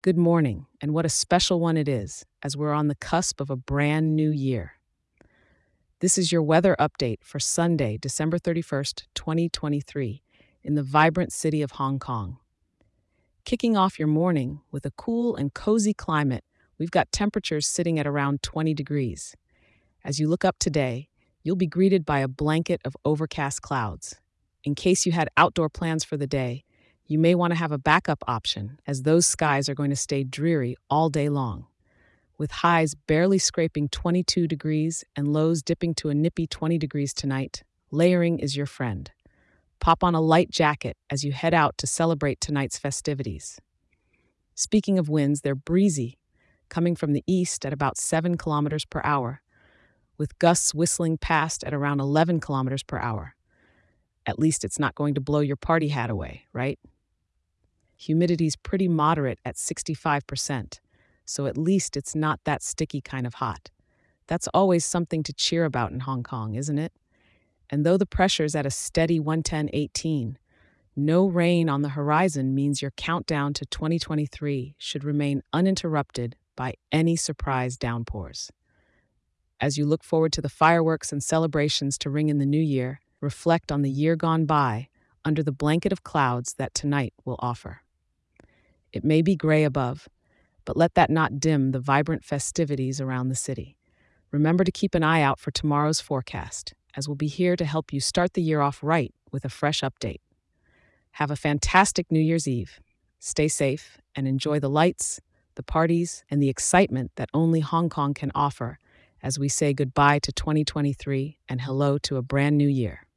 Good morning, and what a special one it is, as we're on the cusp of a brand new year. This is your weather update for Sunday, December 31st, 2023, in the vibrant city of Hong Kong. Kicking off your morning with a cool and cozy climate, we've got temperatures sitting at around 20 degrees. As you look up today, you'll be greeted by a blanket of overcast clouds. In case you had outdoor plans for the day, you may want to have a backup option, as those skies are going to stay dreary all day long. With highs barely scraping 22 degrees and lows dipping to a nippy 20 degrees tonight, layering is your friend. Pop on a light jacket as you head out to celebrate tonight's festivities. Speaking of winds, they're breezy, coming from the east at about 7 kilometers per hour, with gusts whistling past at around 11 kilometers per hour. At least it's not going to blow your party hat away, right? Humidity's pretty moderate at 65%, so at least it's not that sticky kind of hot. That's always something to cheer about in Hong Kong, isn't it? And though the pressure's at a steady 110.18, no rain on the horizon means your countdown to 2023 should remain uninterrupted by any surprise downpours. As you look forward to the fireworks and celebrations to ring in the new year, reflect on the year gone by under the blanket of clouds that tonight will offer. It may be gray above, but let that not dim the vibrant festivities around the city. Remember to keep an eye out for tomorrow's forecast, as we'll be here to help you start the year off right with a fresh update. Have a fantastic New Year's Eve. Stay safe and enjoy the lights, the parties, and the excitement that only Hong Kong can offer as we say goodbye to 2023 and hello to a brand new year.